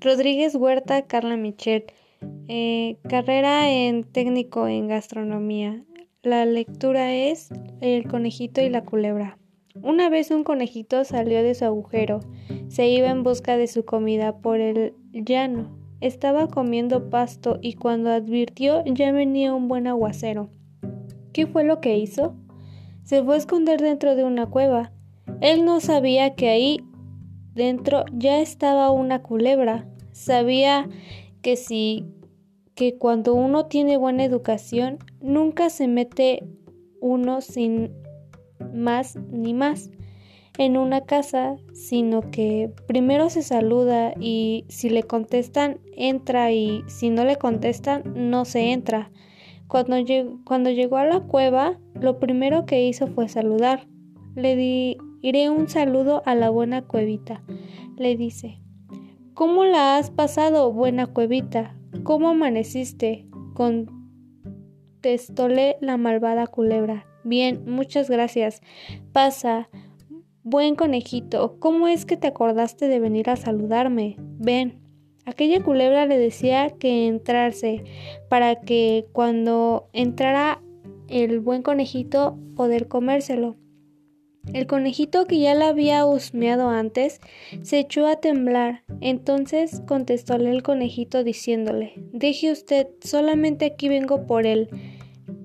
Rodríguez Huerta, Carla Michel. Eh, carrera en técnico en gastronomía. La lectura es El conejito y la culebra. Una vez un conejito salió de su agujero. Se iba en busca de su comida por el llano. Estaba comiendo pasto y cuando advirtió ya venía un buen aguacero. ¿Qué fue lo que hizo? Se fue a esconder dentro de una cueva. Él no sabía que ahí dentro ya estaba una culebra. Sabía que si que cuando uno tiene buena educación nunca se mete uno sin más ni más en una casa, sino que primero se saluda y si le contestan entra y si no le contestan no se entra. Cuando, cuando llegó a la cueva, lo primero que hizo fue saludar. Le diré un saludo a la buena cuevita. Le dice, ¿Cómo la has pasado, buena cuevita? ¿Cómo amaneciste? Contestóle la malvada culebra. Bien, muchas gracias. Pasa, buen conejito, ¿cómo es que te acordaste de venir a saludarme? Ven. Aquella culebra le decía que entrarse para que cuando entrara el buen conejito poder comérselo. El conejito que ya la había husmeado antes se echó a temblar. Entonces contestóle el conejito diciéndole Deje usted, solamente aquí vengo por el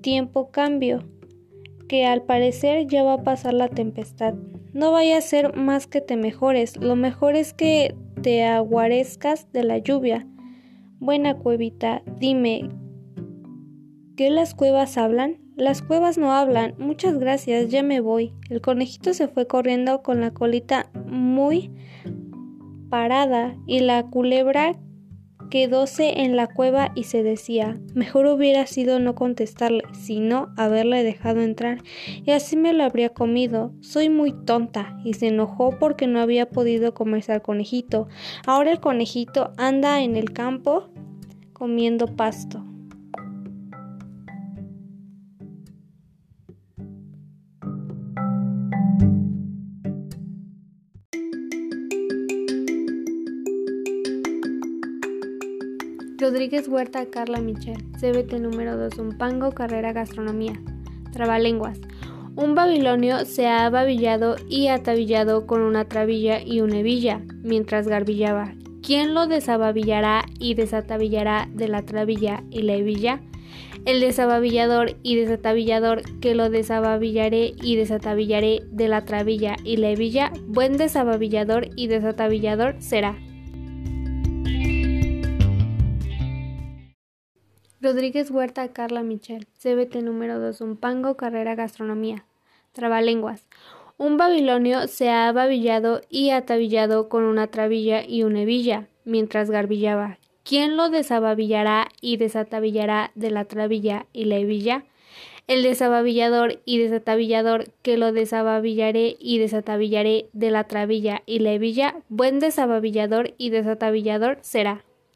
tiempo cambio, que al parecer ya va a pasar la tempestad. No vaya a ser más que te mejores, lo mejor es que te aguarezcas de la lluvia. Buena cuevita, dime, ¿qué las cuevas hablan? Las cuevas no hablan. Muchas gracias, ya me voy. El conejito se fue corriendo con la colita muy parada y la culebra quedóse en la cueva y se decía, mejor hubiera sido no contestarle, sino haberle dejado entrar, y así me lo habría comido. Soy muy tonta, y se enojó porque no había podido comerse al conejito. Ahora el conejito anda en el campo comiendo pasto. Rodríguez Huerta, Carla Michel. CBT número 2, Umpango, carrera gastronomía. Trabalenguas. Un babilonio se ha babillado y atabillado con una trabilla y una hebilla, mientras garbillaba. ¿Quién lo desababillará y desatabillará de la trabilla y la hebilla? El desababillador y desatabillador que lo desababillaré y desatabillaré de la trabilla y la hebilla, buen desababillador y desatabillador será. Rodríguez Huerta, Carla Michel. CBT número 2, Umpango, carrera gastronomía. Trabalenguas. Un babilonio se ha babillado y atabillado con una trabilla y una hebilla, mientras garbillaba. ¿Quién lo desababillará y desatabillará de la trabilla y la hebilla? El desababillador y desatabillador que lo desababillaré y desatabillaré de la trabilla y la hebilla, buen desababillador y desatabillador será.